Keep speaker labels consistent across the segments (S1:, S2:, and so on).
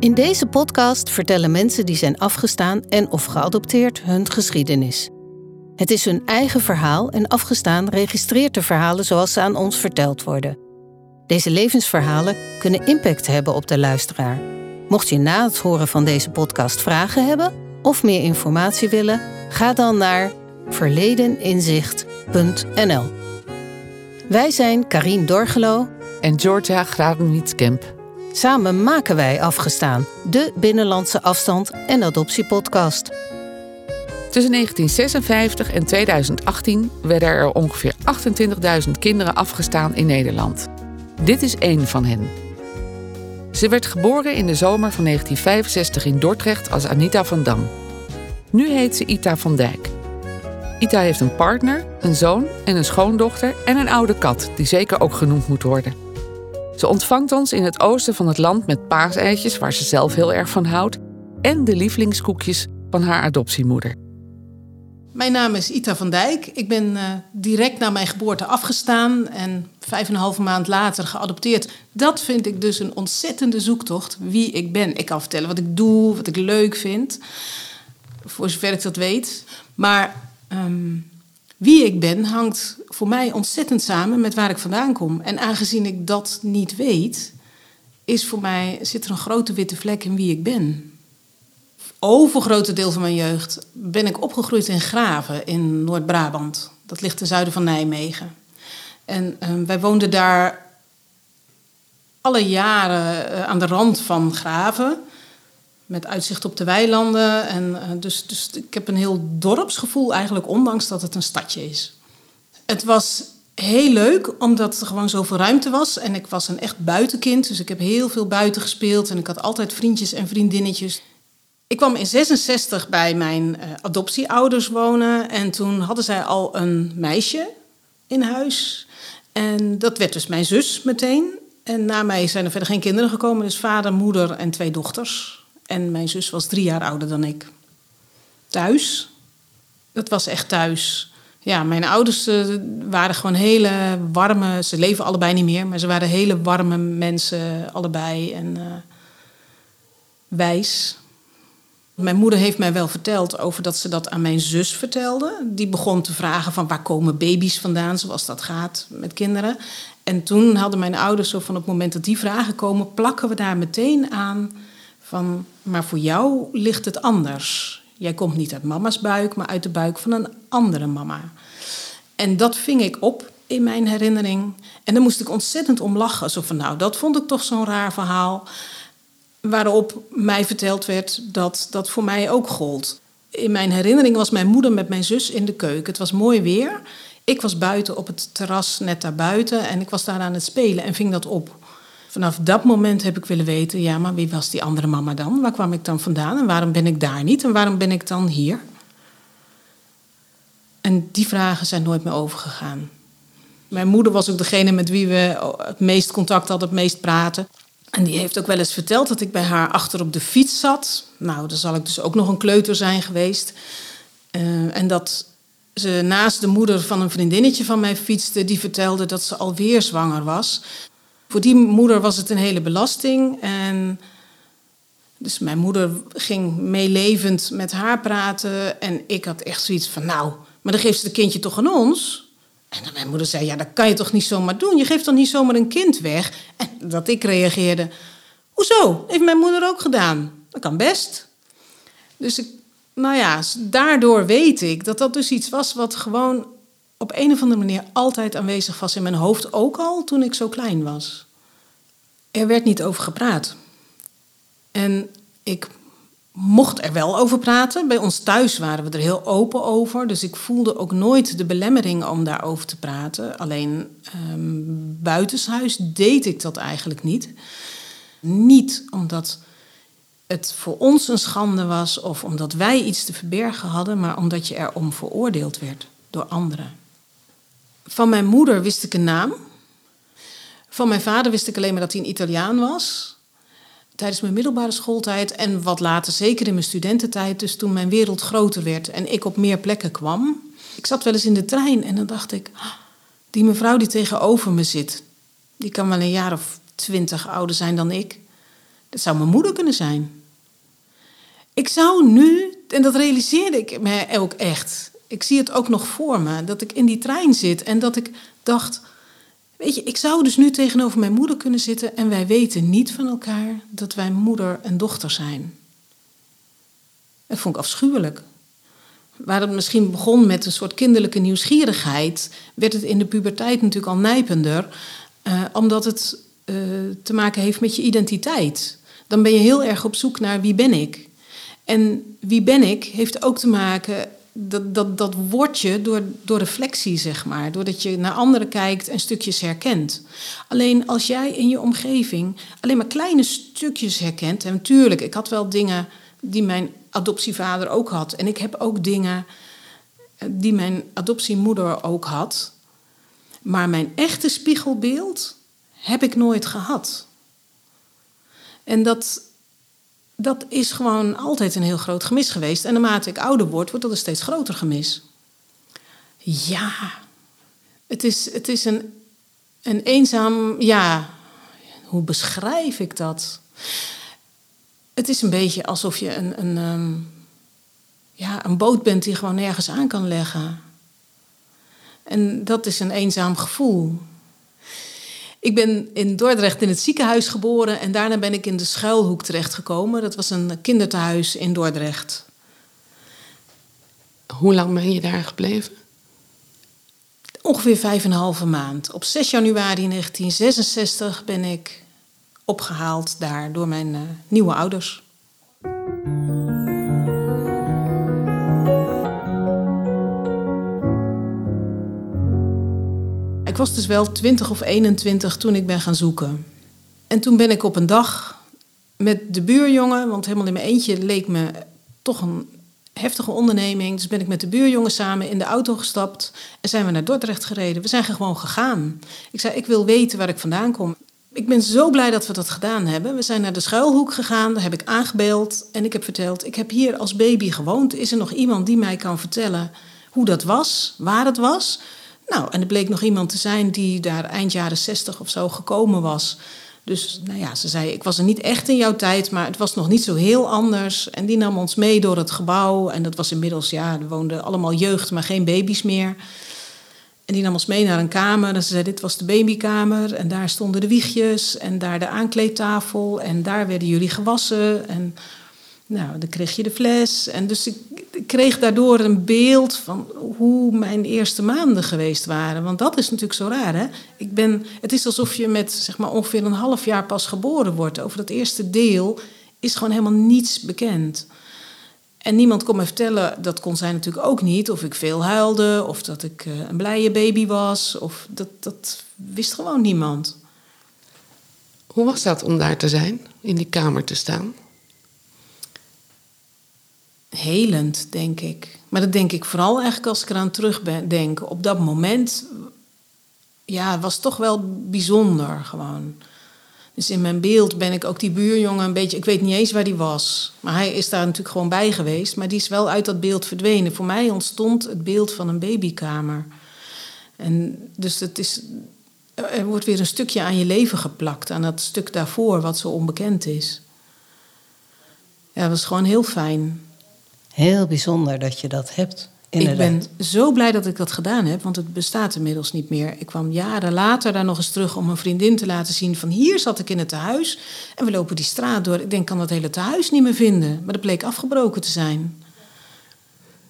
S1: In deze podcast vertellen mensen die zijn afgestaan en of geadopteerd hun geschiedenis. Het is hun eigen verhaal en afgestaan registreert de verhalen zoals ze aan ons verteld worden. Deze levensverhalen kunnen impact hebben op de luisteraar. Mocht je na het horen van deze podcast vragen hebben of meer informatie willen, ga dan naar verledeninzicht.nl. Wij zijn Karien Dorgelo
S2: en Georgia Gravenwietskemp.
S1: Samen maken wij Afgestaan, de binnenlandse afstand- en adoptiepodcast.
S2: Tussen 1956 en 2018 werden er ongeveer 28.000 kinderen afgestaan in Nederland. Dit is één van hen. Ze werd geboren in de zomer van 1965 in Dordrecht als Anita van Dam. Nu heet ze Ita van Dijk. Ita heeft een partner, een zoon en een schoondochter en een oude kat, die zeker ook genoemd moet worden. Ze ontvangt ons in het oosten van het land met paaseitjes, waar ze zelf heel erg van houdt, en de lievelingskoekjes van haar adoptiemoeder.
S3: Mijn naam is Ita van Dijk. Ik ben uh, direct na mijn geboorte afgestaan en vijf en een halve maand later geadopteerd. Dat vind ik dus een ontzettende zoektocht wie ik ben. Ik kan vertellen wat ik doe, wat ik leuk vind, voor zover ik dat weet. Maar um, wie ik ben hangt voor mij ontzettend samen met waar ik vandaan kom. En aangezien ik dat niet weet, is voor mij, zit er een grote witte vlek in wie ik ben. Overgrote deel van mijn jeugd ben ik opgegroeid in Graven in Noord-Brabant. Dat ligt ten zuiden van Nijmegen. En uh, wij woonden daar alle jaren uh, aan de rand van Graven. Met uitzicht op de weilanden. En, uh, dus, dus ik heb een heel dorpsgevoel eigenlijk, ondanks dat het een stadje is. Het was heel leuk, omdat er gewoon zoveel ruimte was. En ik was een echt buitenkind, dus ik heb heel veel buiten gespeeld. En ik had altijd vriendjes en vriendinnetjes. Ik kwam in 66 bij mijn uh, adoptieouders wonen. En toen hadden zij al een meisje in huis. En dat werd dus mijn zus meteen. En na mij zijn er verder geen kinderen gekomen. Dus vader, moeder en twee dochters. En mijn zus was drie jaar ouder dan ik. Thuis. Dat was echt thuis. Ja, mijn ouders uh, waren gewoon hele warme... Ze leven allebei niet meer, maar ze waren hele warme mensen allebei. En uh, wijs. Mijn moeder heeft mij wel verteld over dat ze dat aan mijn zus vertelde. Die begon te vragen van waar komen baby's vandaan, zoals dat gaat met kinderen. En toen hadden mijn ouders zo van op het moment dat die vragen komen, plakken we daar meteen aan van, maar voor jou ligt het anders. Jij komt niet uit mama's buik, maar uit de buik van een andere mama. En dat ving ik op in mijn herinnering. En daar moest ik ontzettend om lachen. Zo van, nou, dat vond ik toch zo'n raar verhaal. Waarop mij verteld werd dat dat voor mij ook gold. In mijn herinnering was mijn moeder met mijn zus in de keuken. Het was mooi weer. Ik was buiten op het terras net daarbuiten en ik was daar aan het spelen en ving dat op. Vanaf dat moment heb ik willen weten, ja, maar wie was die andere mama dan? Waar kwam ik dan vandaan en waarom ben ik daar niet en waarom ben ik dan hier? En die vragen zijn nooit meer overgegaan. Mijn moeder was ook degene met wie we het meest contact hadden, het meest praten. En die heeft ook wel eens verteld dat ik bij haar achter op de fiets zat. Nou, dan zal ik dus ook nog een kleuter zijn geweest. Uh, en dat ze naast de moeder van een vriendinnetje van mij fietste, die vertelde dat ze alweer zwanger was. Voor die moeder was het een hele belasting. En dus mijn moeder ging meelevend met haar praten. En ik had echt zoiets van, nou, maar dan geeft ze het kindje toch aan ons? En dan mijn moeder zei, ja, dat kan je toch niet zomaar doen? Je geeft toch niet zomaar een kind weg? En dat ik reageerde, hoezo? Heeft mijn moeder ook gedaan. Dat kan best. Dus ik, nou ja, daardoor weet ik dat dat dus iets was wat gewoon op een of andere manier altijd aanwezig was in mijn hoofd, ook al toen ik zo klein was. Er werd niet over gepraat. En ik mocht er wel over praten. Bij ons thuis waren we er heel open over. Dus ik voelde ook nooit de belemmering om daarover te praten. Alleen um, buitenshuis deed ik dat eigenlijk niet. Niet omdat het voor ons een schande was of omdat wij iets te verbergen hadden, maar omdat je erom veroordeeld werd door anderen. Van mijn moeder wist ik een naam. Van mijn vader wist ik alleen maar dat hij een Italiaan was. Tijdens mijn middelbare schooltijd en wat later, zeker in mijn studententijd, dus toen mijn wereld groter werd en ik op meer plekken kwam. Ik zat wel eens in de trein en dan dacht ik, ah, die mevrouw die tegenover me zit, die kan wel een jaar of twintig ouder zijn dan ik. Dat zou mijn moeder kunnen zijn. Ik zou nu, en dat realiseerde ik me ook echt. Ik zie het ook nog voor me, dat ik in die trein zit en dat ik dacht. Weet je, ik zou dus nu tegenover mijn moeder kunnen zitten en wij weten niet van elkaar dat wij moeder en dochter zijn. Dat vond ik afschuwelijk. Waar het misschien begon met een soort kinderlijke nieuwsgierigheid, werd het in de puberteit natuurlijk al nijpender, uh, omdat het uh, te maken heeft met je identiteit. Dan ben je heel erg op zoek naar wie ben ik. En wie ben ik heeft ook te maken dat, dat, dat word je door, door reflectie, zeg maar. Doordat je naar anderen kijkt en stukjes herkent. Alleen als jij in je omgeving alleen maar kleine stukjes herkent. En natuurlijk, ik had wel dingen die mijn adoptievader ook had. En ik heb ook dingen eh, die mijn adoptiemoeder ook had. Maar mijn echte spiegelbeeld heb ik nooit gehad. En dat, dat is gewoon altijd een heel groot gemis geweest. En naarmate ik ouder word, wordt dat een steeds groter gemis. Ja, het is, het is een, een eenzaam. Ja, hoe beschrijf ik dat? Het is een beetje alsof je een, een, ehm, ja, een boot bent die gewoon nergens aan kan leggen. En dat is een eenzaam gevoel. Ik ben in Dordrecht in het ziekenhuis geboren en daarna ben ik in de schuilhoek terechtgekomen. Dat was een kinderthuis in Dordrecht.
S2: Hoe lang ben je daar gebleven?
S3: Ongeveer vijf en een halve maand. Op 6 januari 1966 ben ik opgehaald daar door mijn uh, nieuwe ouders. Ik was dus wel 20 of 21 toen ik ben gaan zoeken. En toen ben ik op een dag met de buurjongen, want helemaal in mijn eentje leek me toch een heftige onderneming. Dus ben ik met de buurjongen samen in de auto gestapt en zijn we naar Dordrecht gereden. We zijn gewoon gegaan. Ik zei, ik wil weten waar ik vandaan kom. Ik ben zo blij dat we dat gedaan hebben. We zijn naar de schuilhoek gegaan, daar heb ik aangebeld en ik heb verteld: ik heb hier als baby gewoond. Is er nog iemand die mij kan vertellen hoe dat was, waar het was? Nou, en er bleek nog iemand te zijn die daar eind jaren zestig of zo gekomen was. Dus nou ja, ze zei: Ik was er niet echt in jouw tijd, maar het was nog niet zo heel anders. En die nam ons mee door het gebouw. En dat was inmiddels, ja, er woonden allemaal jeugd, maar geen baby's meer. En die nam ons mee naar een kamer. En ze zei, dit was de babykamer. En daar stonden de wiegjes. En daar de aankleedtafel. En daar werden jullie gewassen. En nou, dan kreeg je de fles. En dus ik, kreeg daardoor een beeld van hoe mijn eerste maanden geweest waren. Want dat is natuurlijk zo raar, hè? Ik ben, het is alsof je met zeg maar, ongeveer een half jaar pas geboren wordt. Over dat eerste deel is gewoon helemaal niets bekend. En niemand kon me vertellen, dat kon zij natuurlijk ook niet, of ik veel huilde, of dat ik eh, een blije baby was. Of dat, dat wist gewoon niemand.
S2: Hoe was dat om daar te zijn, in die kamer te staan?
S3: Helend, denk ik. Maar dat denk ik vooral eigenlijk als ik eraan terugdenk. Op dat moment, ja, was toch wel bijzonder gewoon. Dus in mijn beeld ben ik ook die buurjongen een beetje. Ik weet niet eens waar die was. Maar hij is daar natuurlijk gewoon bij geweest. Maar die is wel uit dat beeld verdwenen. Voor mij ontstond het beeld van een babykamer. En dus het is. Er wordt weer een stukje aan je leven geplakt. Aan dat stuk daarvoor, wat zo onbekend is. Ja, dat was gewoon heel fijn.
S1: Heel bijzonder dat je dat hebt.
S3: Ik ben zo blij dat ik dat gedaan heb, want het bestaat inmiddels niet meer. Ik kwam jaren later daar nog eens terug om een vriendin te laten zien van hier zat ik in het tehuis en we lopen die straat door. Ik denk, ik kan dat hele tehuis niet meer vinden, maar dat bleek afgebroken te zijn.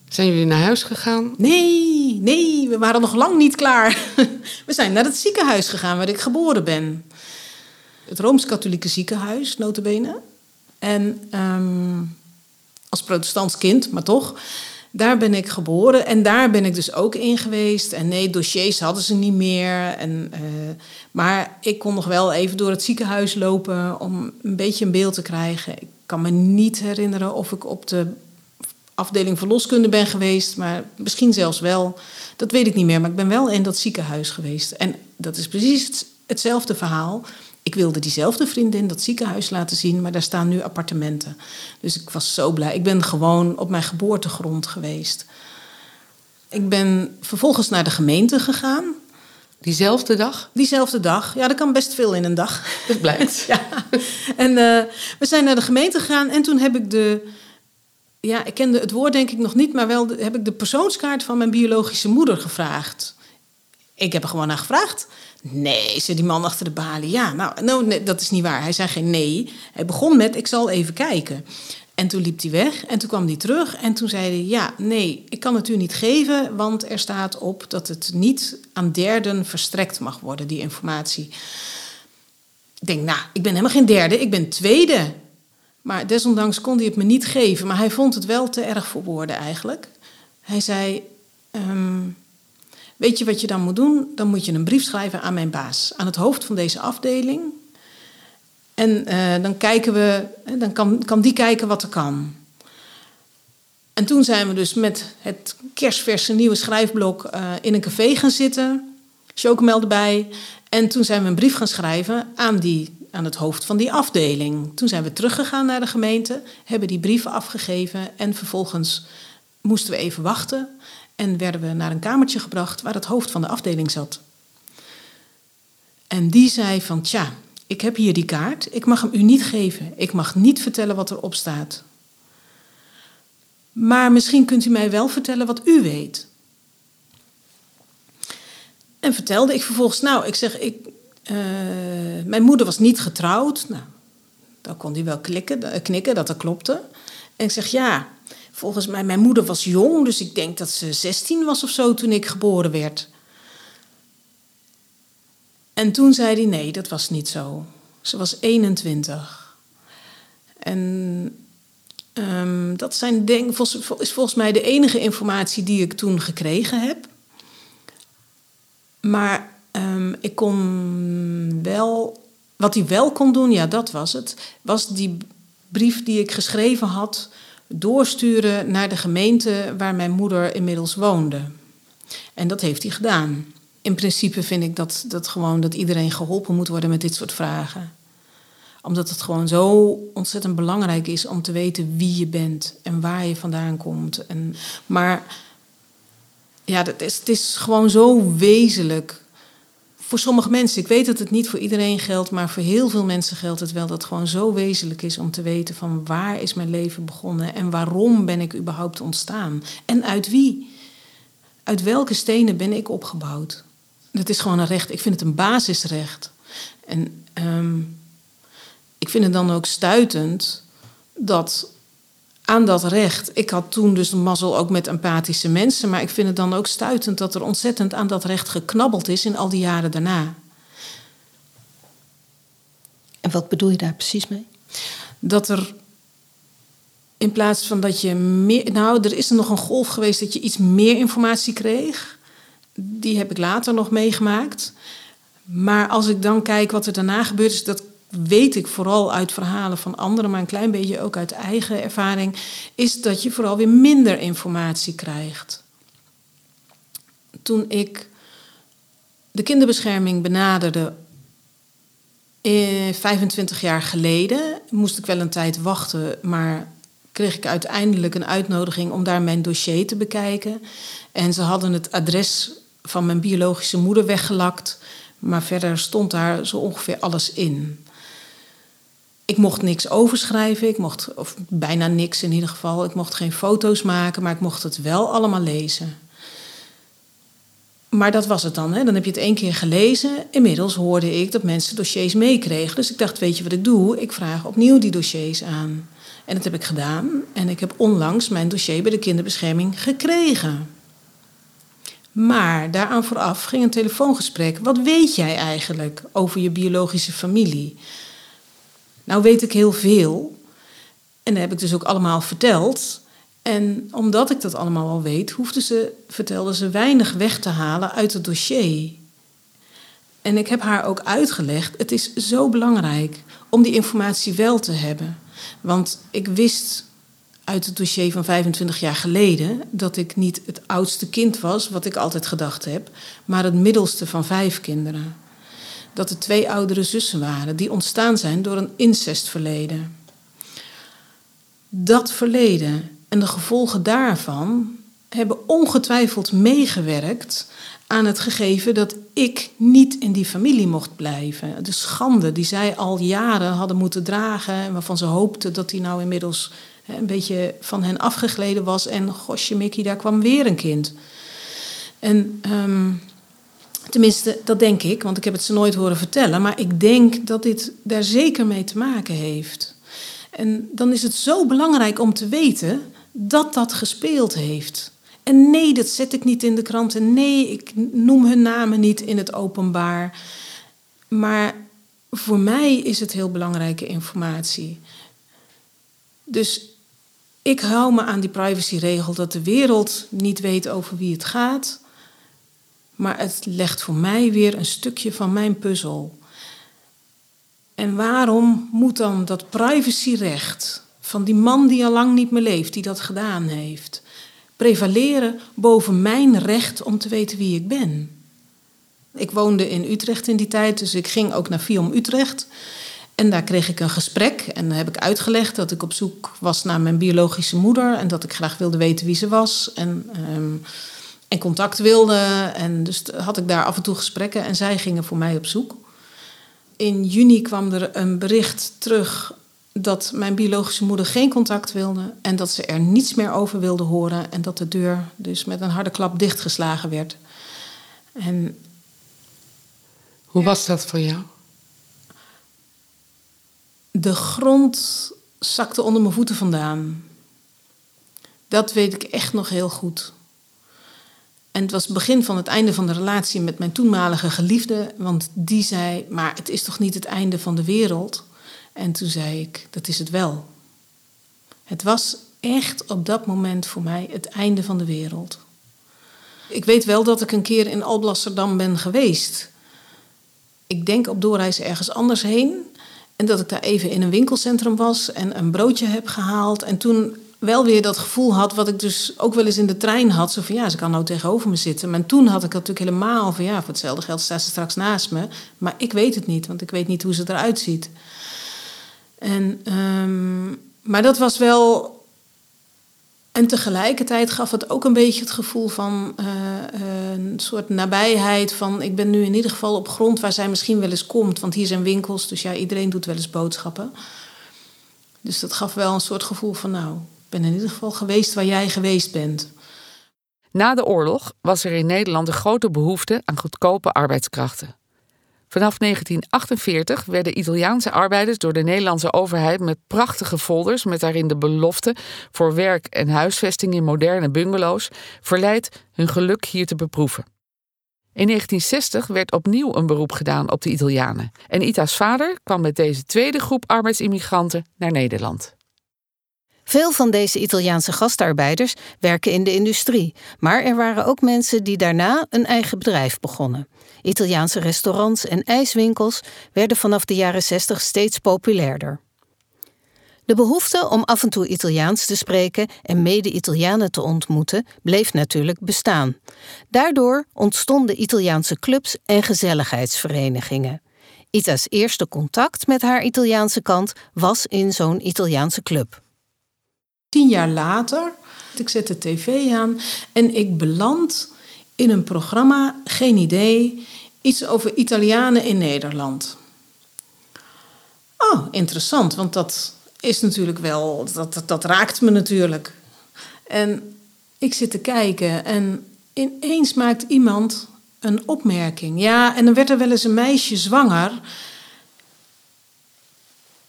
S2: Zijn jullie naar huis gegaan?
S3: Nee, nee, we waren nog lang niet klaar. We zijn naar het ziekenhuis gegaan waar ik geboren ben. Het Rooms-Katholieke ziekenhuis, notabene. En um, als protestants kind, maar toch. Daar ben ik geboren en daar ben ik dus ook in geweest. En nee, dossiers hadden ze niet meer. En, uh, maar ik kon nog wel even door het ziekenhuis lopen om een beetje een beeld te krijgen. Ik kan me niet herinneren of ik op de afdeling verloskunde ben geweest, maar misschien zelfs wel. Dat weet ik niet meer, maar ik ben wel in dat ziekenhuis geweest. En dat is precies hetzelfde verhaal. Ik wilde diezelfde vriendin dat ziekenhuis laten zien, maar daar staan nu appartementen. Dus ik was zo blij. Ik ben gewoon op mijn geboortegrond geweest. Ik ben vervolgens naar de gemeente gegaan.
S2: Diezelfde dag?
S3: Diezelfde dag. Ja, dat kan best veel in een dag.
S2: Dat blijkt.
S3: ja. En uh, we zijn naar de gemeente gegaan en toen heb ik de... Ja, ik kende het woord denk ik nog niet, maar wel de, heb ik de persoonskaart van mijn biologische moeder gevraagd. Ik heb er gewoon naar gevraagd. Nee, zei die man achter de balie. Ja, nou, nou nee, dat is niet waar. Hij zei geen nee. Hij begon met, ik zal even kijken. En toen liep hij weg en toen kwam hij terug en toen zei hij: Ja, nee, ik kan het u niet geven, want er staat op dat het niet aan derden verstrekt mag worden, die informatie. Ik denk, nou, ik ben helemaal geen derde, ik ben tweede. Maar desondanks kon hij het me niet geven, maar hij vond het wel te erg voor woorden eigenlijk. Hij zei: um, Weet je wat je dan moet doen? Dan moet je een brief schrijven aan mijn baas, aan het hoofd van deze afdeling. En uh, dan kijken we, dan kan, kan die kijken wat er kan. En toen zijn we dus met het kerstverse nieuwe schrijfblok uh, in een café gaan zitten. Chocomel erbij. En toen zijn we een brief gaan schrijven aan, die, aan het hoofd van die afdeling. Toen zijn we teruggegaan naar de gemeente, hebben die brieven afgegeven. En vervolgens moesten we even wachten. En werden we naar een kamertje gebracht waar het hoofd van de afdeling zat. En die zei van, tja, ik heb hier die kaart, ik mag hem u niet geven. Ik mag niet vertellen wat erop staat. Maar misschien kunt u mij wel vertellen wat u weet. En vertelde ik vervolgens, nou, ik zeg, ik, uh, mijn moeder was niet getrouwd. Nou, dan kon hij wel klikken, eh, knikken dat dat klopte. En ik zeg, ja, volgens mij, mijn moeder was jong, dus ik denk dat ze 16 was of zo toen ik geboren werd. En toen zei hij: nee, dat was niet zo. Ze was 21. En um, dat zijn denk, is volgens mij de enige informatie die ik toen gekregen heb. Maar um, ik kon wel. Wat hij wel kon doen, ja, dat was het. Was die brief die ik geschreven had doorsturen naar de gemeente waar mijn moeder inmiddels woonde. En dat heeft hij gedaan in principe vind ik dat, dat gewoon dat iedereen geholpen moet worden met dit soort vragen. Omdat het gewoon zo ontzettend belangrijk is om te weten wie je bent en waar je vandaan komt. En, maar ja, dat is, het is gewoon zo wezenlijk. Voor sommige mensen, ik weet dat het niet voor iedereen geldt, maar voor heel veel mensen geldt het wel dat het gewoon zo wezenlijk is om te weten van waar is mijn leven begonnen en waarom ben ik überhaupt ontstaan en uit wie. Uit welke stenen ben ik opgebouwd? Dat is gewoon een recht. Ik vind het een basisrecht. En um, ik vind het dan ook stuitend dat aan dat recht. Ik had toen dus een mazzel ook met empathische mensen, maar ik vind het dan ook stuitend dat er ontzettend aan dat recht geknabbeld is in al die jaren daarna.
S1: En wat bedoel je daar precies mee?
S3: Dat er in plaats van dat je meer. Nou, er is er nog een golf geweest dat je iets meer informatie kreeg die heb ik later nog meegemaakt. Maar als ik dan kijk wat er daarna gebeurd is, dat weet ik vooral uit verhalen van anderen, maar een klein beetje ook uit eigen ervaring, is dat je vooral weer minder informatie krijgt. Toen ik de kinderbescherming benaderde, 25 eh, jaar geleden, moest ik wel een tijd wachten, maar kreeg ik uiteindelijk een uitnodiging om daar mijn dossier te bekijken. En ze hadden het adres van mijn biologische moeder weggelakt. Maar verder stond daar zo ongeveer alles in. Ik mocht niks overschrijven, ik mocht, of bijna niks in ieder geval. Ik mocht geen foto's maken, maar ik mocht het wel allemaal lezen. Maar dat was het dan. Hè? Dan heb je het één keer gelezen. Inmiddels hoorde ik dat mensen dossiers meekregen. Dus ik dacht, weet je wat ik doe? Ik vraag opnieuw die dossiers aan. En dat heb ik gedaan. En ik heb onlangs mijn dossier bij de kinderbescherming gekregen. Maar daaraan vooraf ging een telefoongesprek. Wat weet jij eigenlijk over je biologische familie? Nou weet ik heel veel. En dat heb ik dus ook allemaal verteld. En omdat ik dat allemaal al weet, hoefden ze, vertelden ze weinig weg te halen uit het dossier. En ik heb haar ook uitgelegd, het is zo belangrijk om die informatie wel te hebben. Want ik wist uit het dossier van 25 jaar geleden dat ik niet het oudste kind was, wat ik altijd gedacht heb, maar het middelste van vijf kinderen. Dat er twee oudere zussen waren die ontstaan zijn door een incestverleden. Dat verleden en de gevolgen daarvan hebben ongetwijfeld meegewerkt aan het gegeven dat ik niet in die familie mocht blijven. De schande die zij al jaren hadden moeten dragen en waarvan ze hoopten dat die nou inmiddels een beetje van hen afgegleden was. En gosje Mickey, daar kwam weer een kind. En ehm, tenminste, dat denk ik, want ik heb het ze nooit horen vertellen. Maar ik denk dat dit daar zeker mee te maken heeft. En dan is het zo belangrijk om te weten dat dat gespeeld heeft. En nee, dat zet ik niet in de krant. En nee, ik noem hun namen niet in het openbaar. Maar voor mij is het heel belangrijke informatie. Dus ik hou me aan die privacyregel dat de wereld niet weet over wie het gaat. Maar het legt voor mij weer een stukje van mijn puzzel. En waarom moet dan dat privacyrecht van die man die al lang niet meer leeft, die dat gedaan heeft, prevaleren boven mijn recht om te weten wie ik ben? Ik woonde in Utrecht in die tijd, dus ik ging ook naar Fium Utrecht. En daar kreeg ik een gesprek en heb ik uitgelegd dat ik op zoek was naar mijn biologische moeder en dat ik graag wilde weten wie ze was en, ehm, en contact wilde. En dus had ik daar af en toe gesprekken en zij gingen voor mij op zoek. In juni kwam er een bericht terug dat mijn biologische moeder geen contact wilde en dat ze er niets meer over wilde horen en dat de deur dus met een harde klap dichtgeslagen werd. En
S2: hoe was dat voor jou?
S3: De grond zakte onder mijn voeten vandaan. Dat weet ik echt nog heel goed. En het was het begin van het einde van de relatie met mijn toenmalige geliefde, want die zei: Maar het is toch niet het einde van de wereld? En toen zei ik: Dat is het wel. Het was echt op dat moment voor mij het einde van de wereld. Ik weet wel dat ik een keer in Alblasserdam ben geweest. Ik denk op doorreis ergens anders heen. En dat ik daar even in een winkelcentrum was en een broodje heb gehaald. En toen wel weer dat gevoel had, wat ik dus ook wel eens in de trein had. Zo van ja, ze kan nou tegenover me zitten. Maar toen had ik natuurlijk helemaal van ja, voor hetzelfde geld staat ze straks naast me. Maar ik weet het niet, want ik weet niet hoe ze eruit ziet. En, um, maar dat was wel en tegelijkertijd gaf het ook een beetje het gevoel van uh, een soort nabijheid. Van ik ben nu in ieder geval op grond waar zij misschien wel eens komt. Want hier zijn winkels, dus ja, iedereen doet wel eens boodschappen. Dus dat gaf wel een soort gevoel van nou, ben in ieder geval geweest waar jij geweest bent.
S2: Na de oorlog was er in Nederland een grote behoefte aan goedkope arbeidskrachten. Vanaf 1948 werden Italiaanse arbeiders door de Nederlandse overheid met prachtige folders met daarin de belofte voor werk en huisvesting in moderne bungalows verleid hun geluk hier te beproeven. In 1960 werd opnieuw een beroep gedaan op de Italianen en Ita's vader kwam met deze tweede groep arbeidsimmigranten naar Nederland.
S1: Veel van deze Italiaanse gastarbeiders werken in de industrie, maar er waren ook mensen die daarna een eigen bedrijf begonnen. Italiaanse restaurants en ijswinkels werden vanaf de jaren 60 steeds populairder. De behoefte om af en toe Italiaans te spreken en mede-Italianen te ontmoeten bleef natuurlijk bestaan. Daardoor ontstonden Italiaanse clubs en gezelligheidsverenigingen. Ita's eerste contact met haar Italiaanse kant was in zo'n Italiaanse club.
S3: Tien jaar later, ik zet de tv aan en ik beland in een programma, geen idee, iets over Italianen in Nederland. Oh, interessant, want dat is natuurlijk wel, dat, dat, dat raakt me natuurlijk. En ik zit te kijken en ineens maakt iemand een opmerking. Ja, en dan werd er wel eens een meisje zwanger.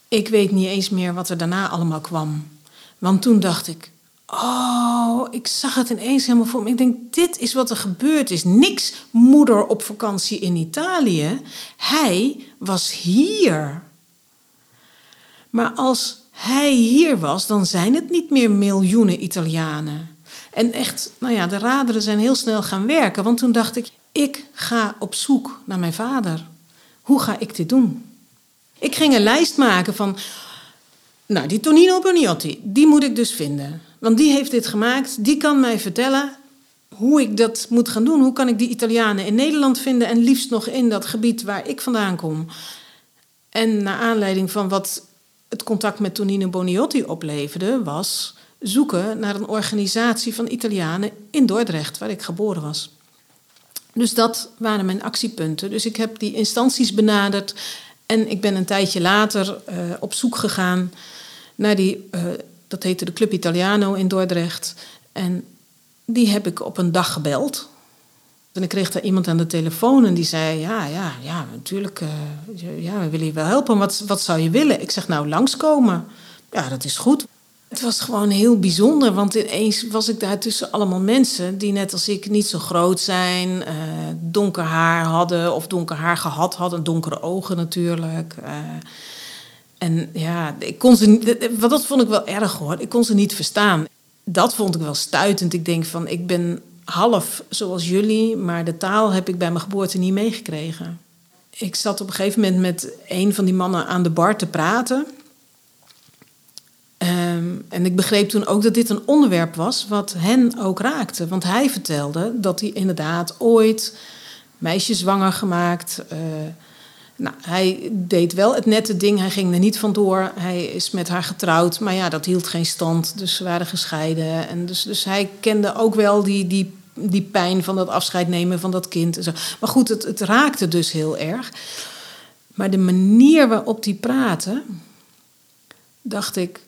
S3: Ik weet niet eens meer wat er daarna allemaal kwam. Want toen dacht ik, oh, ik zag het ineens helemaal voor me. Ik denk, dit is wat er gebeurd is. Niks moeder op vakantie in Italië. Hij was hier. Maar als hij hier was, dan zijn het niet meer miljoenen Italianen. En echt, nou ja, de raderen zijn heel snel gaan werken. Want toen dacht ik, ik ga op zoek naar mijn vader. Hoe ga ik dit doen? Ik ging een lijst maken van nou, die Tonino Boniotti, die moet ik dus vinden. Want die heeft dit gemaakt. Die kan mij vertellen hoe ik dat moet gaan doen. Hoe kan ik die Italianen in Nederland vinden en liefst nog in dat gebied waar ik vandaan kom. En naar aanleiding van wat het contact met Tonino Boniotti opleverde, was zoeken naar een organisatie van Italianen in Dordrecht, waar ik geboren was. Dus dat waren mijn actiepunten. Dus ik heb die instanties benaderd en ik ben een tijdje later uh, op zoek gegaan naar die, uh, dat heette de Club Italiano in Dordrecht. En die heb ik op een dag gebeld. En ik kreeg daar iemand aan de telefoon en die zei: Ja, ja, ja, natuurlijk, uh, ja, we willen je wel helpen. Wat, wat zou je willen? Ik zeg: Nou, langskomen. Ja, dat is goed. Het was gewoon heel bijzonder, want ineens was ik daar tussen allemaal mensen die net als ik niet zo groot zijn, uh, donker haar hadden of donker haar gehad hadden, donkere ogen natuurlijk. Uh, en ja, ik kon ze, wat dat vond ik wel erg hoor. Ik kon ze niet verstaan. Dat vond ik wel stuitend. Ik denk van, ik ben half zoals jullie, maar de taal heb ik bij mijn geboorte niet meegekregen. Ik zat op een gegeven moment met een van die mannen aan de bar te praten. Um, en ik begreep toen ook dat dit een onderwerp was wat hen ook raakte. Want hij vertelde dat hij inderdaad ooit meisjes zwanger gemaakt. Uh, nou, hij deed wel het nette ding, hij ging er niet vandoor. Hij is met haar getrouwd, maar ja, dat hield geen stand. Dus ze waren gescheiden. En dus, dus hij kende ook wel die, die, die pijn van dat afscheid nemen van dat kind. En zo. Maar goed, het, het raakte dus heel erg. Maar de manier waarop die praten, dacht ik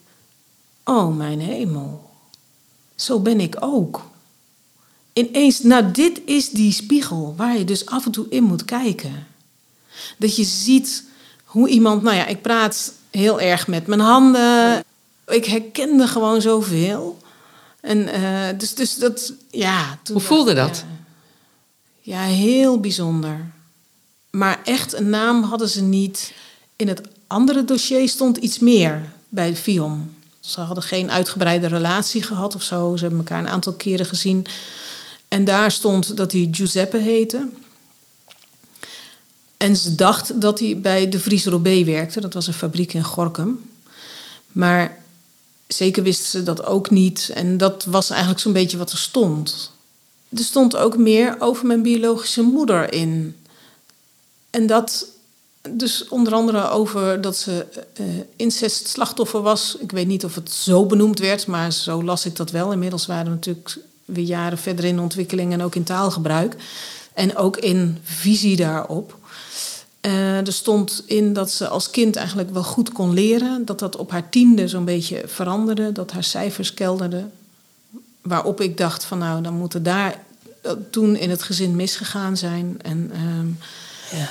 S3: Oh, mijn hemel. Zo ben ik ook. Ineens, nou, dit is die spiegel waar je dus af en toe in moet kijken. Dat je ziet hoe iemand, nou ja, ik praat heel erg met mijn handen. Ik herkende gewoon zoveel. En uh, dus, dus dat, ja.
S2: Hoe voelde dat?
S3: Ja, ja, heel bijzonder. Maar echt een naam hadden ze niet. In het andere dossier stond iets meer bij FIOM. Ze hadden geen uitgebreide relatie gehad of zo. Ze hebben elkaar een aantal keren gezien. En daar stond dat hij Giuseppe heette. En ze dacht dat hij bij de Vries Robé werkte. Dat was een fabriek in Gorkum. Maar zeker wisten ze dat ook niet. En dat was eigenlijk zo'n beetje wat er stond. Er stond ook meer over mijn biologische moeder in. En dat dus onder andere over dat ze uh, incestslachtoffer was. Ik weet niet of het zo benoemd werd, maar zo las ik dat wel. Inmiddels waren we natuurlijk weer jaren verder in ontwikkeling en ook in taalgebruik. En ook in visie daarop. Uh, er stond in dat ze als kind eigenlijk wel goed kon leren. Dat dat op haar tiende zo'n beetje veranderde. Dat haar cijfers kelderden. Waarop ik dacht van nou, dan moeten daar toen in het gezin misgegaan zijn. En... Uh, ja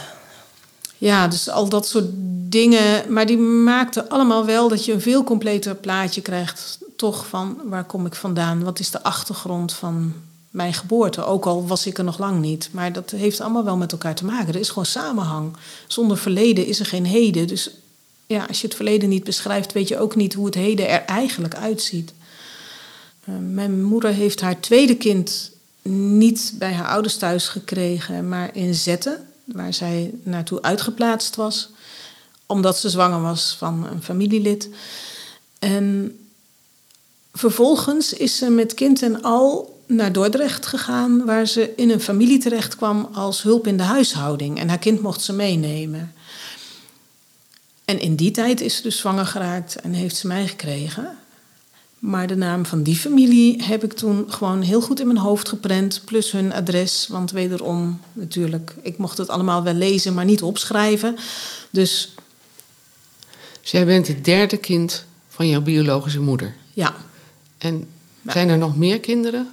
S3: ja, dus al dat soort dingen. Maar die maakten allemaal wel dat je een veel completer plaatje krijgt. Toch van waar kom ik vandaan? Wat is de achtergrond van mijn geboorte? Ook al was ik er nog lang niet. Maar dat heeft allemaal wel met elkaar te maken. Er is gewoon samenhang. Zonder verleden is er geen heden. Dus ja, als je het verleden niet beschrijft, weet je ook niet hoe het heden er eigenlijk uitziet. Uh, mijn moeder heeft haar tweede kind niet bij haar ouders thuis gekregen, maar in Zetten waar zij naartoe uitgeplaatst was, omdat ze zwanger was van een familielid. En vervolgens is ze met kind en al naar Dordrecht gegaan, waar ze in een familie terecht kwam als hulp in de huishouding. En haar kind mocht ze meenemen. En in die tijd is ze dus zwanger geraakt en heeft ze mij gekregen. Maar de naam van die familie heb ik toen gewoon heel goed in mijn hoofd geprent. Plus hun adres. Want wederom, natuurlijk, ik mocht het allemaal wel lezen, maar niet opschrijven. Dus.
S2: Dus jij bent het derde kind van jouw biologische moeder?
S3: Ja.
S2: En zijn er nog meer kinderen?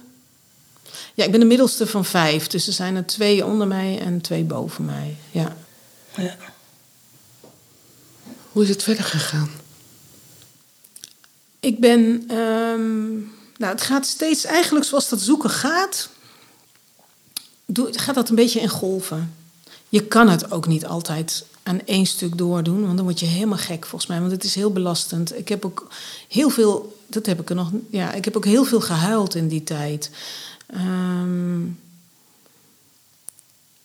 S3: Ja, ik ben de middelste van vijf. Dus er zijn er twee onder mij en twee boven mij. Ja. ja.
S2: Hoe is het verder gegaan?
S3: Ik ben. Um, nou, het gaat steeds eigenlijk zoals dat zoeken gaat. Gaat dat een beetje in golven. Je kan het ook niet altijd aan één stuk doordoen, want dan word je helemaal gek volgens mij. Want het is heel belastend. Ik heb ook heel veel. Dat heb ik er nog. Ja, ik heb ook heel veel gehuild in die tijd. Um,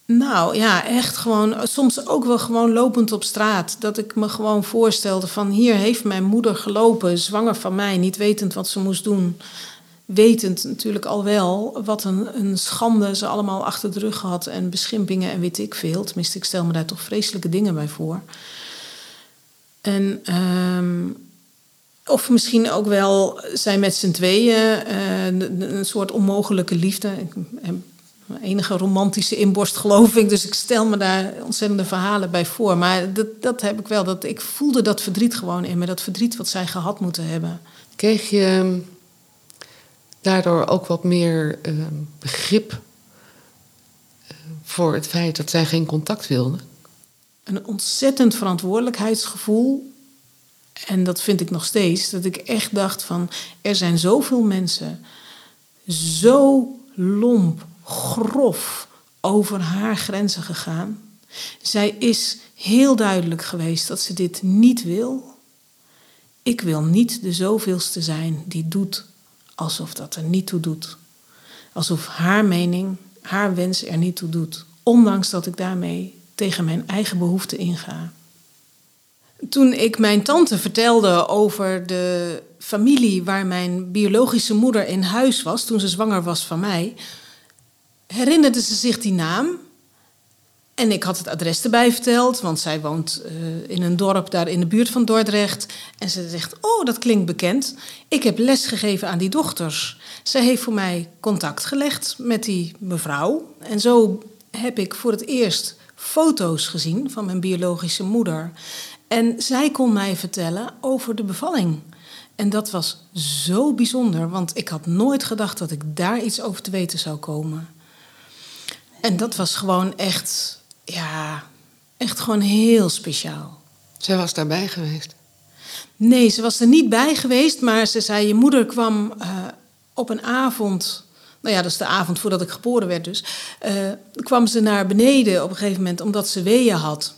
S3: nou ja, echt gewoon, soms ook wel gewoon lopend op straat. Dat ik me gewoon voorstelde van hier heeft mijn moeder gelopen, zwanger van mij, niet wetend wat ze moest doen. Wetend natuurlijk al wel wat een, een schande ze allemaal achter de rug had en beschimpingen en weet ik veel. Tenminste, ik stel me daar toch vreselijke dingen bij voor. En, um, of misschien ook wel zij met z'n tweeën uh, een soort onmogelijke liefde. Ik enige romantische inborst, geloof ik. Dus ik stel me daar ontzettende verhalen bij voor. Maar dat, dat heb ik wel. Dat, ik voelde dat verdriet gewoon in me. Dat verdriet wat zij gehad moeten hebben.
S4: Kreeg je ehm, daardoor ook wat meer uh, begrip uh, voor het feit dat zij geen contact wilden?
S3: Een ontzettend verantwoordelijkheidsgevoel. En dat vind ik nog steeds. Dat ik echt dacht van, er zijn zoveel mensen zo lomp, grof over haar grenzen gegaan. Zij is heel duidelijk geweest dat ze dit niet wil. Ik wil niet de zoveelste zijn die doet alsof dat er niet toe doet. Alsof haar mening, haar wens er niet toe doet. Ondanks dat ik daarmee tegen mijn eigen behoeften inga. Toen ik mijn tante vertelde over de familie waar mijn biologische moeder in huis was, toen ze zwanger was van mij, herinnerde ze zich die naam. En ik had het adres erbij verteld, want zij woont uh, in een dorp daar in de buurt van Dordrecht. En ze zegt: Oh, dat klinkt bekend. Ik heb les gegeven aan die dochters. Zij heeft voor mij contact gelegd met die mevrouw. En zo heb ik voor het eerst foto's gezien van mijn biologische moeder. En zij kon mij vertellen over de bevalling. En dat was zo bijzonder, want ik had nooit gedacht dat ik daar iets over te weten zou komen. En dat was gewoon echt, ja, echt gewoon heel speciaal.
S4: Zij was daarbij geweest?
S3: Nee, ze was er niet bij geweest, maar ze zei: Je moeder kwam uh, op een avond. Nou ja, dat is de avond voordat ik geboren werd, dus. Uh, kwam ze naar beneden op een gegeven moment omdat ze weeën had.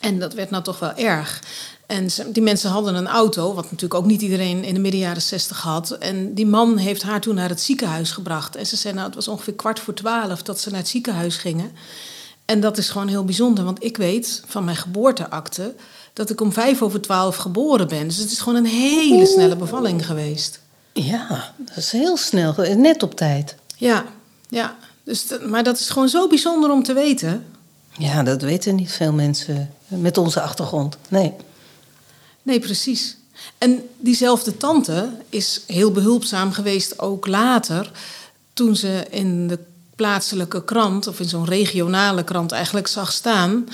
S3: En dat werd nou toch wel erg. En die mensen hadden een auto, wat natuurlijk ook niet iedereen in de midden jaren zestig had. En die man heeft haar toen naar het ziekenhuis gebracht. En ze zei, nou, het was ongeveer kwart voor twaalf dat ze naar het ziekenhuis gingen. En dat is gewoon heel bijzonder, want ik weet van mijn geboorteakte dat ik om vijf over twaalf geboren ben. Dus het is gewoon een hele snelle bevalling geweest.
S1: Ja, dat is heel snel, net op tijd.
S3: Ja, ja. Dus, maar dat is gewoon zo bijzonder om te weten.
S1: Ja, dat weten niet veel mensen met onze achtergrond. Nee.
S3: Nee, precies. En diezelfde tante is heel behulpzaam geweest ook later. Toen ze in de plaatselijke krant, of in zo'n regionale krant eigenlijk zag staan.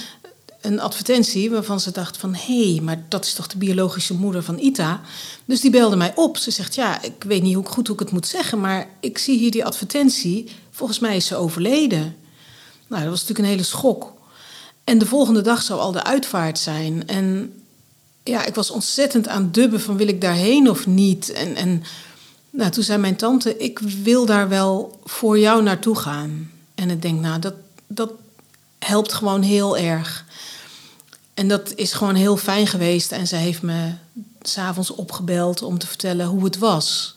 S3: Een advertentie waarvan ze dacht van... hé, hey, maar dat is toch de biologische moeder van Ita? Dus die belde mij op. Ze zegt, ja, ik weet niet hoe goed hoe ik het moet zeggen... maar ik zie hier die advertentie. Volgens mij is ze overleden. Nou, dat was natuurlijk een hele schok. En de volgende dag zou al de uitvaart zijn. En ja, ik was ontzettend aan dubben van wil ik daarheen of niet. En, en nou, toen zei mijn tante, ik wil daar wel voor jou naartoe gaan. En ik denk, nou, dat, dat helpt gewoon heel erg. En dat is gewoon heel fijn geweest. En ze heeft me s'avonds opgebeld om te vertellen hoe het was.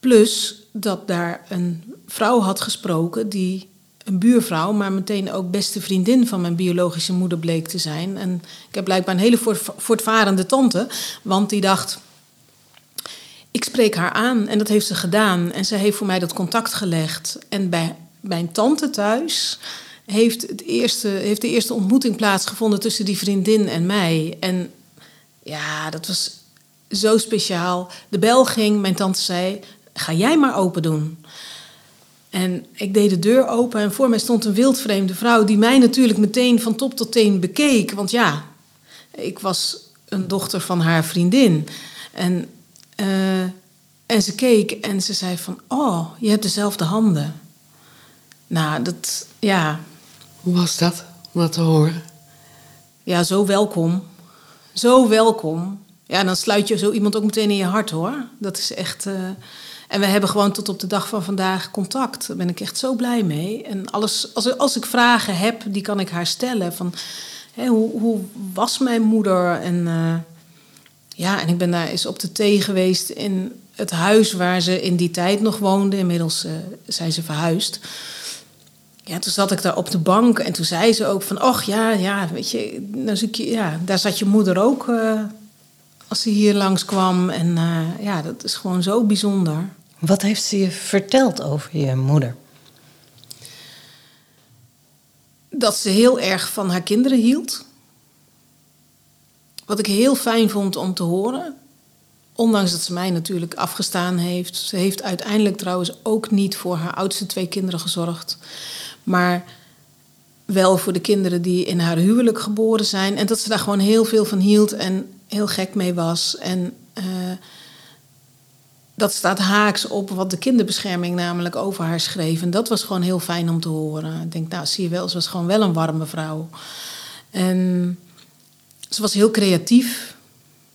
S3: Plus dat daar een vrouw had gesproken die een buurvrouw, maar meteen ook beste vriendin van mijn biologische moeder bleek te zijn. En ik heb blijkbaar een hele voortvarende tante, want die dacht. Ik spreek haar aan en dat heeft ze gedaan. En ze heeft voor mij dat contact gelegd. En bij mijn tante thuis heeft, het eerste, heeft de eerste ontmoeting plaatsgevonden tussen die vriendin en mij. En ja, dat was zo speciaal. De bel ging, mijn tante zei: Ga jij maar open doen. En ik deed de deur open en voor mij stond een wildvreemde vrouw die mij natuurlijk meteen van top tot teen bekeek. Want ja, ik was een dochter van haar vriendin. En, uh, en ze keek en ze zei van, oh, je hebt dezelfde handen. Nou, dat, ja.
S4: Hoe was dat om dat te horen?
S3: Ja, zo welkom. Zo welkom. Ja, dan sluit je zo iemand ook meteen in je hart hoor. Dat is echt. Uh, en we hebben gewoon tot op de dag van vandaag contact. Daar ben ik echt zo blij mee. En alles, als, als ik vragen heb, die kan ik haar stellen. Van, hoe, hoe was mijn moeder? En uh, ja, en ik ben daar eens op de thee geweest in het huis waar ze in die tijd nog woonde. Inmiddels uh, zijn ze verhuisd. Ja, toen zat ik daar op de bank en toen zei ze ook van... och ja, ja, weet je, nou ja, daar zat je moeder ook uh, als ze hier langskwam. En ja, dat is gewoon zo bijzonder.
S1: Wat heeft ze je verteld over je moeder?
S3: Dat ze heel erg van haar kinderen hield. Wat ik heel fijn vond om te horen. Ondanks dat ze mij natuurlijk afgestaan heeft. Ze heeft uiteindelijk trouwens ook niet voor haar oudste twee kinderen gezorgd. Maar wel voor de kinderen die in haar huwelijk geboren zijn. En dat ze daar gewoon heel veel van hield en heel gek mee was. En uh, dat staat haaks op wat de kinderbescherming namelijk over haar schreef. En dat was gewoon heel fijn om te horen. Ik denk, nou zie je wel, ze was gewoon wel een warme vrouw. En ze was heel creatief.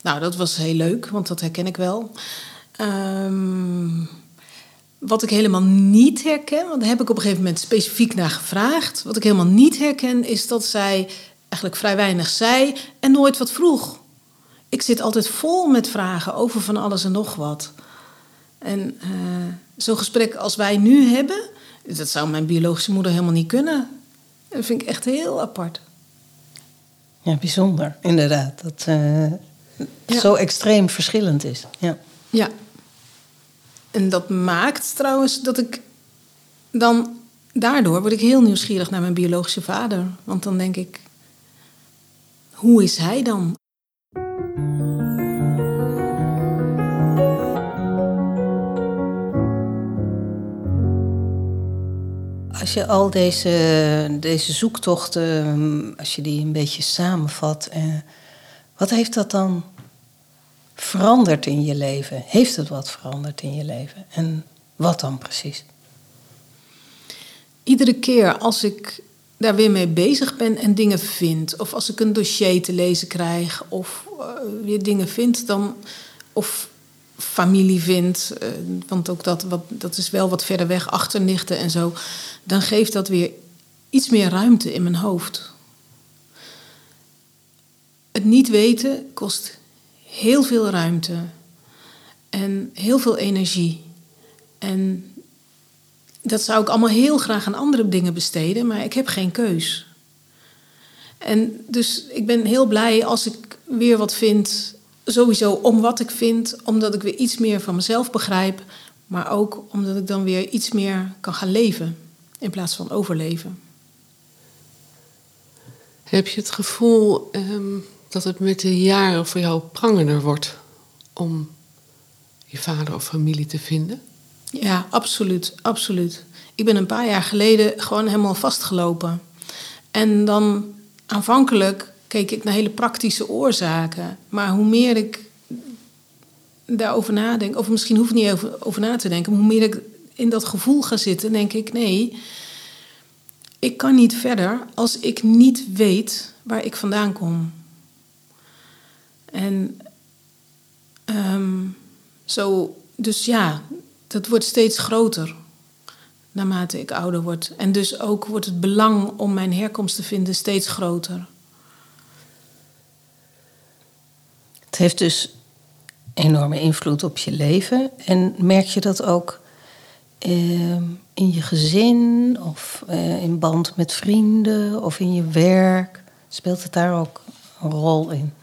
S3: Nou, dat was heel leuk, want dat herken ik wel. Um, wat ik helemaal niet herken, want daar heb ik op een gegeven moment specifiek naar gevraagd. Wat ik helemaal niet herken, is dat zij eigenlijk vrij weinig zei en nooit wat vroeg. Ik zit altijd vol met vragen over van alles en nog wat. En uh, zo'n gesprek als wij nu hebben, dat zou mijn biologische moeder helemaal niet kunnen. Dat vind ik echt heel apart.
S1: Ja, bijzonder, inderdaad. Dat uh, ja. zo extreem verschillend is. Ja.
S3: ja. En dat maakt trouwens dat ik dan daardoor word ik heel nieuwsgierig naar mijn biologische vader. Want dan denk ik, hoe is hij dan?
S1: Als je al deze, deze zoektochten, als je die een beetje samenvat, eh, wat heeft dat dan veranderd in je leven? Heeft het wat veranderd in je leven? En wat dan precies?
S3: Iedere keer als ik daar weer mee bezig ben en dingen vind, of als ik een dossier te lezen krijg, of uh, weer dingen vind, dan. of familie vind, uh, want ook dat, wat, dat is wel wat verder weg, achternichten en zo, dan geeft dat weer iets meer ruimte in mijn hoofd. Het niet weten kost heel veel ruimte en heel veel energie. En dat zou ik allemaal heel graag aan andere dingen besteden, maar ik heb geen keus. En dus ik ben heel blij als ik weer wat vind, sowieso om wat ik vind, omdat ik weer iets meer van mezelf begrijp, maar ook omdat ik dan weer iets meer kan gaan leven in plaats van overleven.
S4: Heb je het gevoel um, dat het met de jaren voor jou prangender wordt om je vader of familie te vinden?
S3: Ja, absoluut, absoluut. Ik ben een paar jaar geleden gewoon helemaal vastgelopen. En dan aanvankelijk keek ik naar hele praktische oorzaken. Maar hoe meer ik daarover nadenk, of misschien hoef ik niet over, over na te denken, hoe meer ik in dat gevoel ga zitten, denk ik: nee, ik kan niet verder als ik niet weet waar ik vandaan kom. En um, zo, dus ja, dat wordt steeds groter naarmate ik ouder word. En dus ook wordt het belang om mijn herkomst te vinden steeds groter.
S1: Het heeft dus enorme invloed op je leven. En merk je dat ook uh, in je gezin of uh, in band met vrienden of in je werk? Speelt het daar ook een rol in?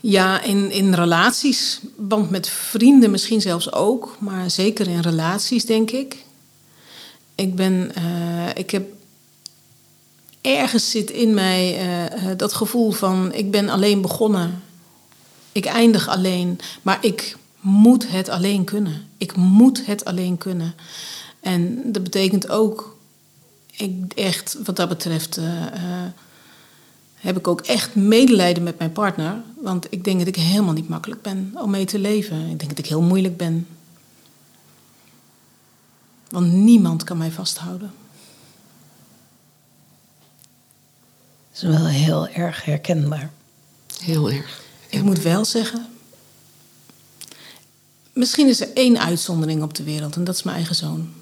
S3: Ja, in, in relaties, band met vrienden misschien zelfs ook, maar zeker in relaties, denk ik. Ik ben, uh, ik heb ergens zit in mij uh, dat gevoel van ik ben alleen begonnen. Ik eindig alleen, maar ik moet het alleen kunnen. Ik moet het alleen kunnen. En dat betekent ook, ik echt wat dat betreft, uh, heb ik ook echt medelijden met mijn partner. Want ik denk dat ik helemaal niet makkelijk ben om mee te leven. Ik denk dat ik heel moeilijk ben. Want niemand kan mij vasthouden.
S1: Is wel heel erg herkenbaar.
S4: Heel erg.
S3: Ik moet wel zeggen. Misschien is er één uitzondering op de wereld en dat is mijn eigen zoon.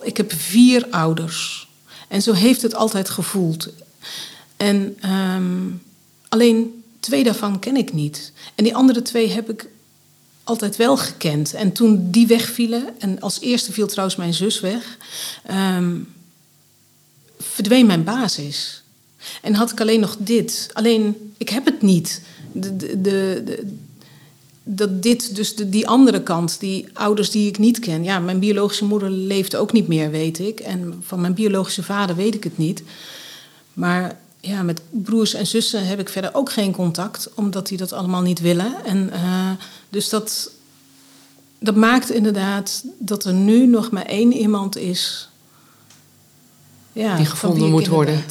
S3: Ik heb vier ouders. En zo heeft het altijd gevoeld. En um, alleen twee daarvan ken ik niet. En die andere twee heb ik altijd wel gekend. En toen die wegvielen, en als eerste viel trouwens mijn zus weg, um, verdween mijn basis. En had ik alleen nog dit. Alleen, ik heb het niet. De, de, de, dat dit, dus de, die andere kant, die ouders die ik niet ken. Ja, mijn biologische moeder leeft ook niet meer, weet ik. En van mijn biologische vader weet ik het niet. Maar ja, met broers en zussen heb ik verder ook geen contact, omdat die dat allemaal niet willen. En, uh, dus dat, dat maakt inderdaad dat er nu nog maar één iemand is.
S4: Ja, die gevonden moet worden.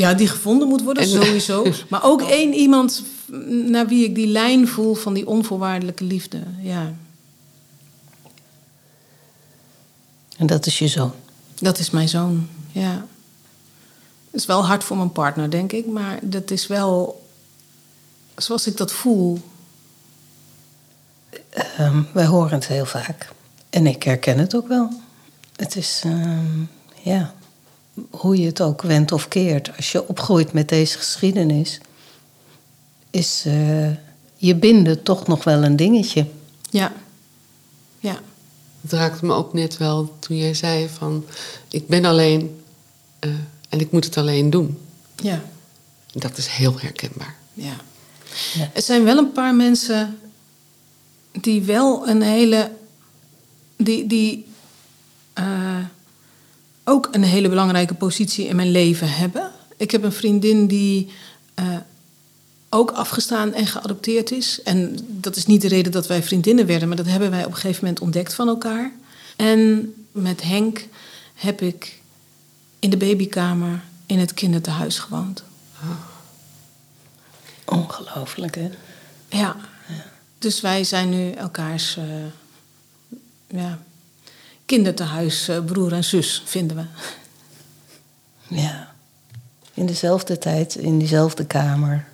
S3: Ja, die gevonden moet worden, sowieso. Maar ook één iemand naar wie ik die lijn voel van die onvoorwaardelijke liefde. Ja.
S1: En dat is je zoon?
S3: Dat is mijn zoon, ja. Het is wel hard voor mijn partner, denk ik. Maar dat is wel zoals ik dat voel.
S1: Um, wij horen het heel vaak. En ik herken het ook wel. Het is, um, ja, hoe je het ook wendt of keert. Als je opgroeit met deze geschiedenis, is uh, je binden toch nog wel een dingetje.
S3: Ja, ja.
S4: Het raakte me ook net wel toen jij zei van... ik ben alleen uh, en ik moet het alleen doen.
S3: Ja.
S4: Dat is heel herkenbaar.
S3: Ja. ja. Er zijn wel een paar mensen die wel een hele. die, die uh, ook een hele belangrijke positie in mijn leven hebben. Ik heb een vriendin die uh, ook afgestaan en geadopteerd is. En dat is niet de reden dat wij vriendinnen werden, maar dat hebben wij op een gegeven moment ontdekt van elkaar. En met Henk heb ik in de babykamer in het kinderthuis gewoond.
S1: Ongelooflijk, hè?
S3: Ja. Dus wij zijn nu elkaars uh, ja, kinderthuis, uh, broer en zus, vinden we.
S1: Ja. In dezelfde tijd, in diezelfde kamer.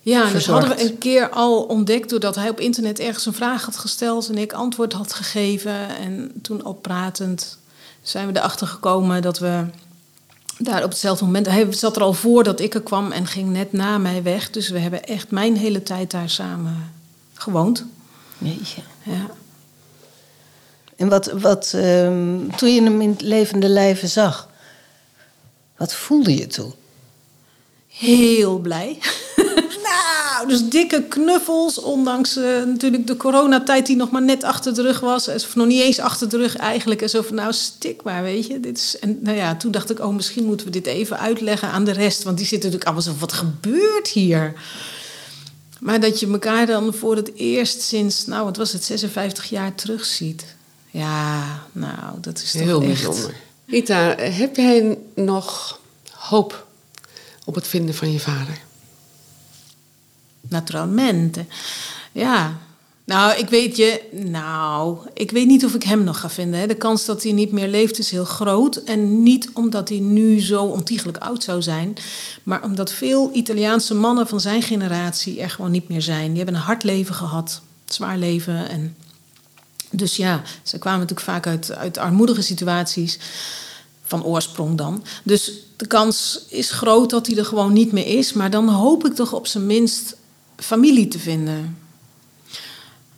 S3: Ja, dat hadden we een keer al ontdekt doordat hij op internet ergens een vraag had gesteld en ik antwoord had gegeven. En toen al pratend zijn we erachter gekomen dat we daar op hetzelfde moment. Hij zat er al voor dat ik er kwam en ging net na mij weg. Dus we hebben echt mijn hele tijd daar samen gewoond.
S1: Jeetje.
S3: Ja.
S1: En wat, wat um, toen je hem in het levende lijven zag, wat voelde je toen?
S3: Heel blij. Nou, dus dikke knuffels, ondanks uh, natuurlijk de coronatijd die nog maar net achter de rug was. Of nog niet eens achter de rug eigenlijk. En zo van, nou, stik maar, weet je. Dit is, en nou ja, toen dacht ik, oh, misschien moeten we dit even uitleggen aan de rest. Want die zitten natuurlijk allemaal zo, wat gebeurt hier? Maar dat je elkaar dan voor het eerst sinds, nou, wat was het, 56 jaar terugziet. Ja, nou, dat is toch
S4: Heel
S3: echt...
S4: bijzonder. Rita, heb jij nog hoop op het vinden van je vader?
S3: Naturalmente. Ja. Nou, ik weet je, nou, ik weet niet of ik hem nog ga vinden. Hè. De kans dat hij niet meer leeft is heel groot. En niet omdat hij nu zo ontiegelijk oud zou zijn, maar omdat veel Italiaanse mannen van zijn generatie er gewoon niet meer zijn. Die hebben een hard leven gehad, zwaar leven. En dus ja, ze kwamen natuurlijk vaak uit, uit armoedige situaties van oorsprong dan. Dus de kans is groot dat hij er gewoon niet meer is. Maar dan hoop ik toch op zijn minst familie te vinden.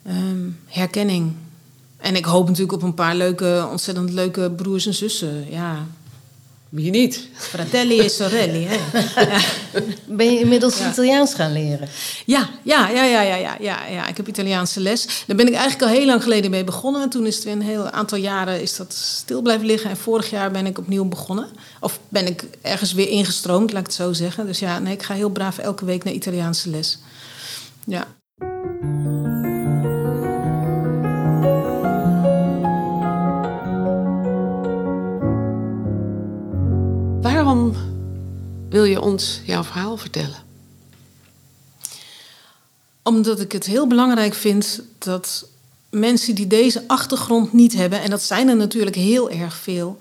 S3: Ehm, herkenning. En ik hoop natuurlijk op een paar leuke, ontzettend leuke broers en zussen. Ja.
S4: Wie niet?
S3: Fratelli e sorelli. Hè.
S1: Ja. Ben je inmiddels Italiaans gaan leren?
S3: Ja, ja, ja, ja, ja, ja, ja, ja. Ik heb Italiaanse les. Daar ben ik eigenlijk al heel lang geleden mee begonnen. En toen is het weer een heel aantal jaren is dat stil blijven liggen. En vorig jaar ben ik opnieuw begonnen. Of ben ik ergens weer ingestroomd, laat ik het zo zeggen. Dus ja, nee, ik ga heel braaf elke week naar Italiaanse les. Ja.
S4: Waarom wil je ons jouw verhaal vertellen?
S3: Omdat ik het heel belangrijk vind dat mensen die deze achtergrond niet hebben, en dat zijn er natuurlijk heel erg veel,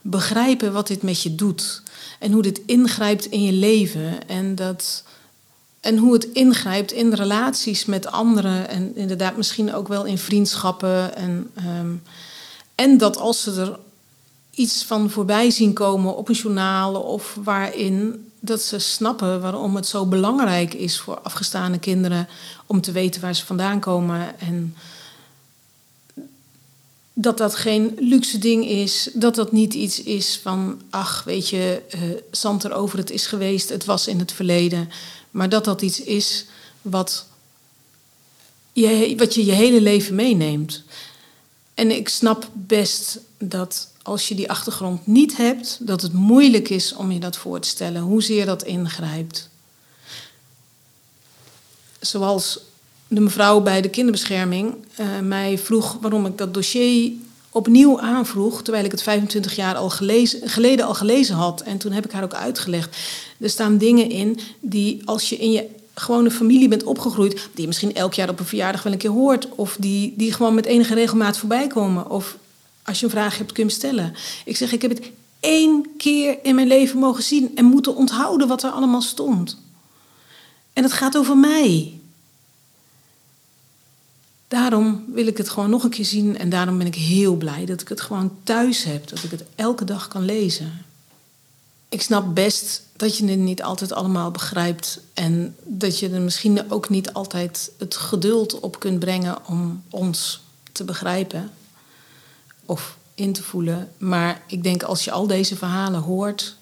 S3: begrijpen wat dit met je doet. En hoe dit ingrijpt in je leven. En dat en hoe het ingrijpt in relaties met anderen en inderdaad misschien ook wel in vriendschappen. En, ehm, en dat als ze er iets van voorbij zien komen op een journaal of waarin dat ze snappen waarom het zo belangrijk is voor afgestane kinderen om te weten waar ze vandaan komen en dat dat geen luxe ding is, dat dat niet iets is van ach weet je, uh, zand erover het is geweest, het was in het verleden. Maar dat dat iets is wat je, wat je je hele leven meeneemt. En ik snap best dat als je die achtergrond niet hebt, dat het moeilijk is om je dat voor te stellen, hoezeer dat ingrijpt. Zoals de mevrouw bij de kinderbescherming uh, mij vroeg waarom ik dat dossier opnieuw aanvroeg, terwijl ik het 25 jaar al gelezen, geleden al gelezen had. En toen heb ik haar ook uitgelegd. Er staan dingen in die als je in je gewone familie bent opgegroeid, die je misschien elk jaar op een verjaardag wel een keer hoort, of die, die gewoon met enige regelmaat voorbij komen. Of als je een vraag hebt, kun je hem stellen. Ik zeg, ik heb het één keer in mijn leven mogen zien en moeten onthouden wat er allemaal stond. En het gaat over mij. Daarom wil ik het gewoon nog een keer zien en daarom ben ik heel blij dat ik het gewoon thuis heb, dat ik het elke dag kan lezen. Ik snap best dat je het niet altijd allemaal begrijpt en dat je er misschien ook niet altijd het geduld op kunt brengen om ons te begrijpen of in te voelen. Maar ik denk als je al deze verhalen hoort,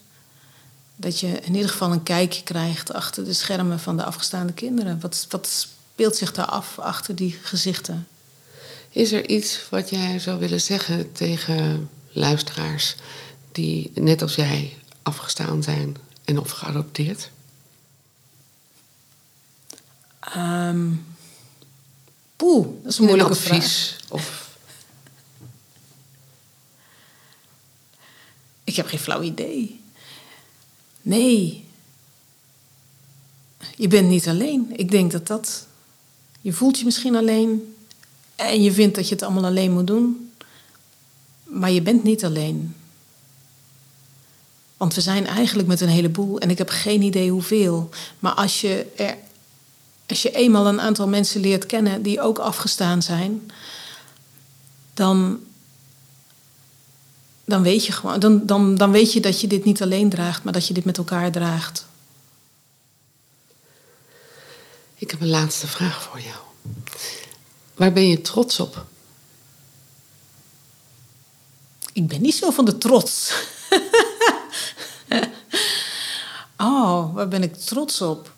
S3: dat je in ieder geval een kijkje krijgt achter de schermen van de afgestaande kinderen. Wat, wat speelt zich daar af achter die gezichten?
S4: Is er iets wat jij zou willen zeggen tegen luisteraars die net als jij afgestaan zijn en of geadopteerd?
S3: Um, poeh, dat is een moeilijke
S4: advies,
S3: vraag.
S4: Of...
S3: Ik heb geen flauw idee. Nee. Je bent niet alleen. Ik denk dat dat. Je voelt je misschien alleen. En je vindt dat je het allemaal alleen moet doen. Maar je bent niet alleen. Want we zijn eigenlijk met een heleboel en ik heb geen idee hoeveel. Maar als je, er, als je eenmaal een aantal mensen leert kennen die ook afgestaan zijn, dan, dan, weet, je gewoon, dan, dan, dan weet je dat je dit niet alleen draagt, maar dat je dit met elkaar draagt.
S4: Ik heb een laatste vraag voor jou. Waar ben je trots op?
S3: Ik ben niet zo van de trots. oh, waar ben ik trots op?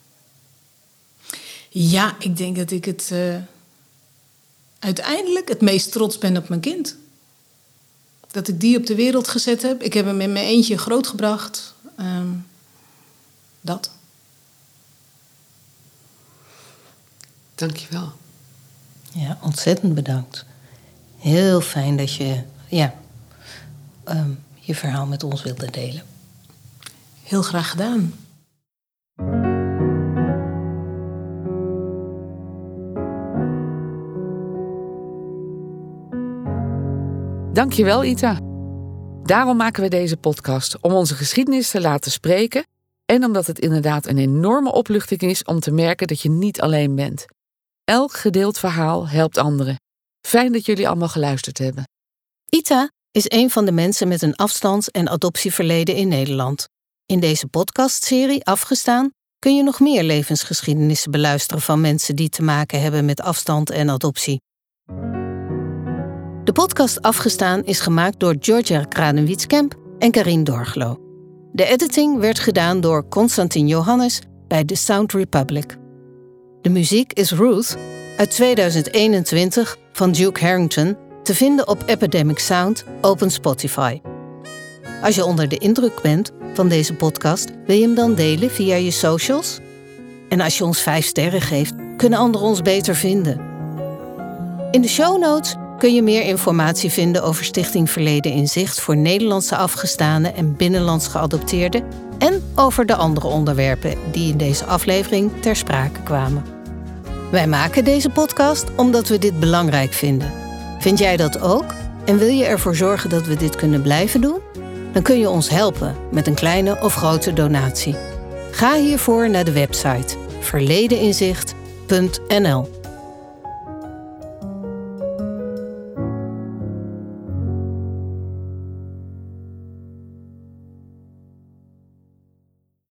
S3: Ja, ik denk dat ik het uh, uiteindelijk het meest trots ben op mijn kind. Dat ik die op de wereld gezet heb. Ik heb hem in mijn eentje grootgebracht. Um, dat.
S4: Dankjewel.
S1: Ja, ontzettend bedankt. Heel fijn dat je ja, um, je verhaal met ons wilde delen.
S3: Heel graag gedaan.
S2: Dankjewel, Ita. Daarom maken we deze podcast om onze geschiedenis te laten spreken en omdat het inderdaad een enorme opluchting is om te merken dat je niet alleen bent. Elk gedeeld verhaal helpt anderen. Fijn dat jullie allemaal geluisterd hebben.
S1: Ita is een van de mensen met een afstands- en adoptieverleden in Nederland. In deze podcastserie Afgestaan kun je nog meer levensgeschiedenissen beluisteren van mensen die te maken hebben met afstand en adoptie. De podcast Afgestaan is gemaakt door Georgia Kradenwietskamp en Karin Dorglo. De editing werd gedaan door Constantin Johannes bij The Sound Republic. De muziek is Ruth uit 2021 van Duke Harrington te vinden op Epidemic Sound Open Spotify. Als je onder de indruk bent van deze podcast, wil je hem dan delen via je socials? En als je ons 5 sterren geeft, kunnen anderen ons beter vinden. In de show notes kun je meer informatie vinden over Stichting Verleden in Zicht voor Nederlandse afgestaanden en binnenlands geadopteerden en over de andere onderwerpen die in deze aflevering ter sprake kwamen. Wij maken deze podcast omdat we dit belangrijk vinden. Vind jij dat ook? En wil je ervoor zorgen dat we dit kunnen blijven doen? Dan kun je ons helpen met een kleine of grote donatie. Ga hiervoor naar de website verledeninzicht.nl.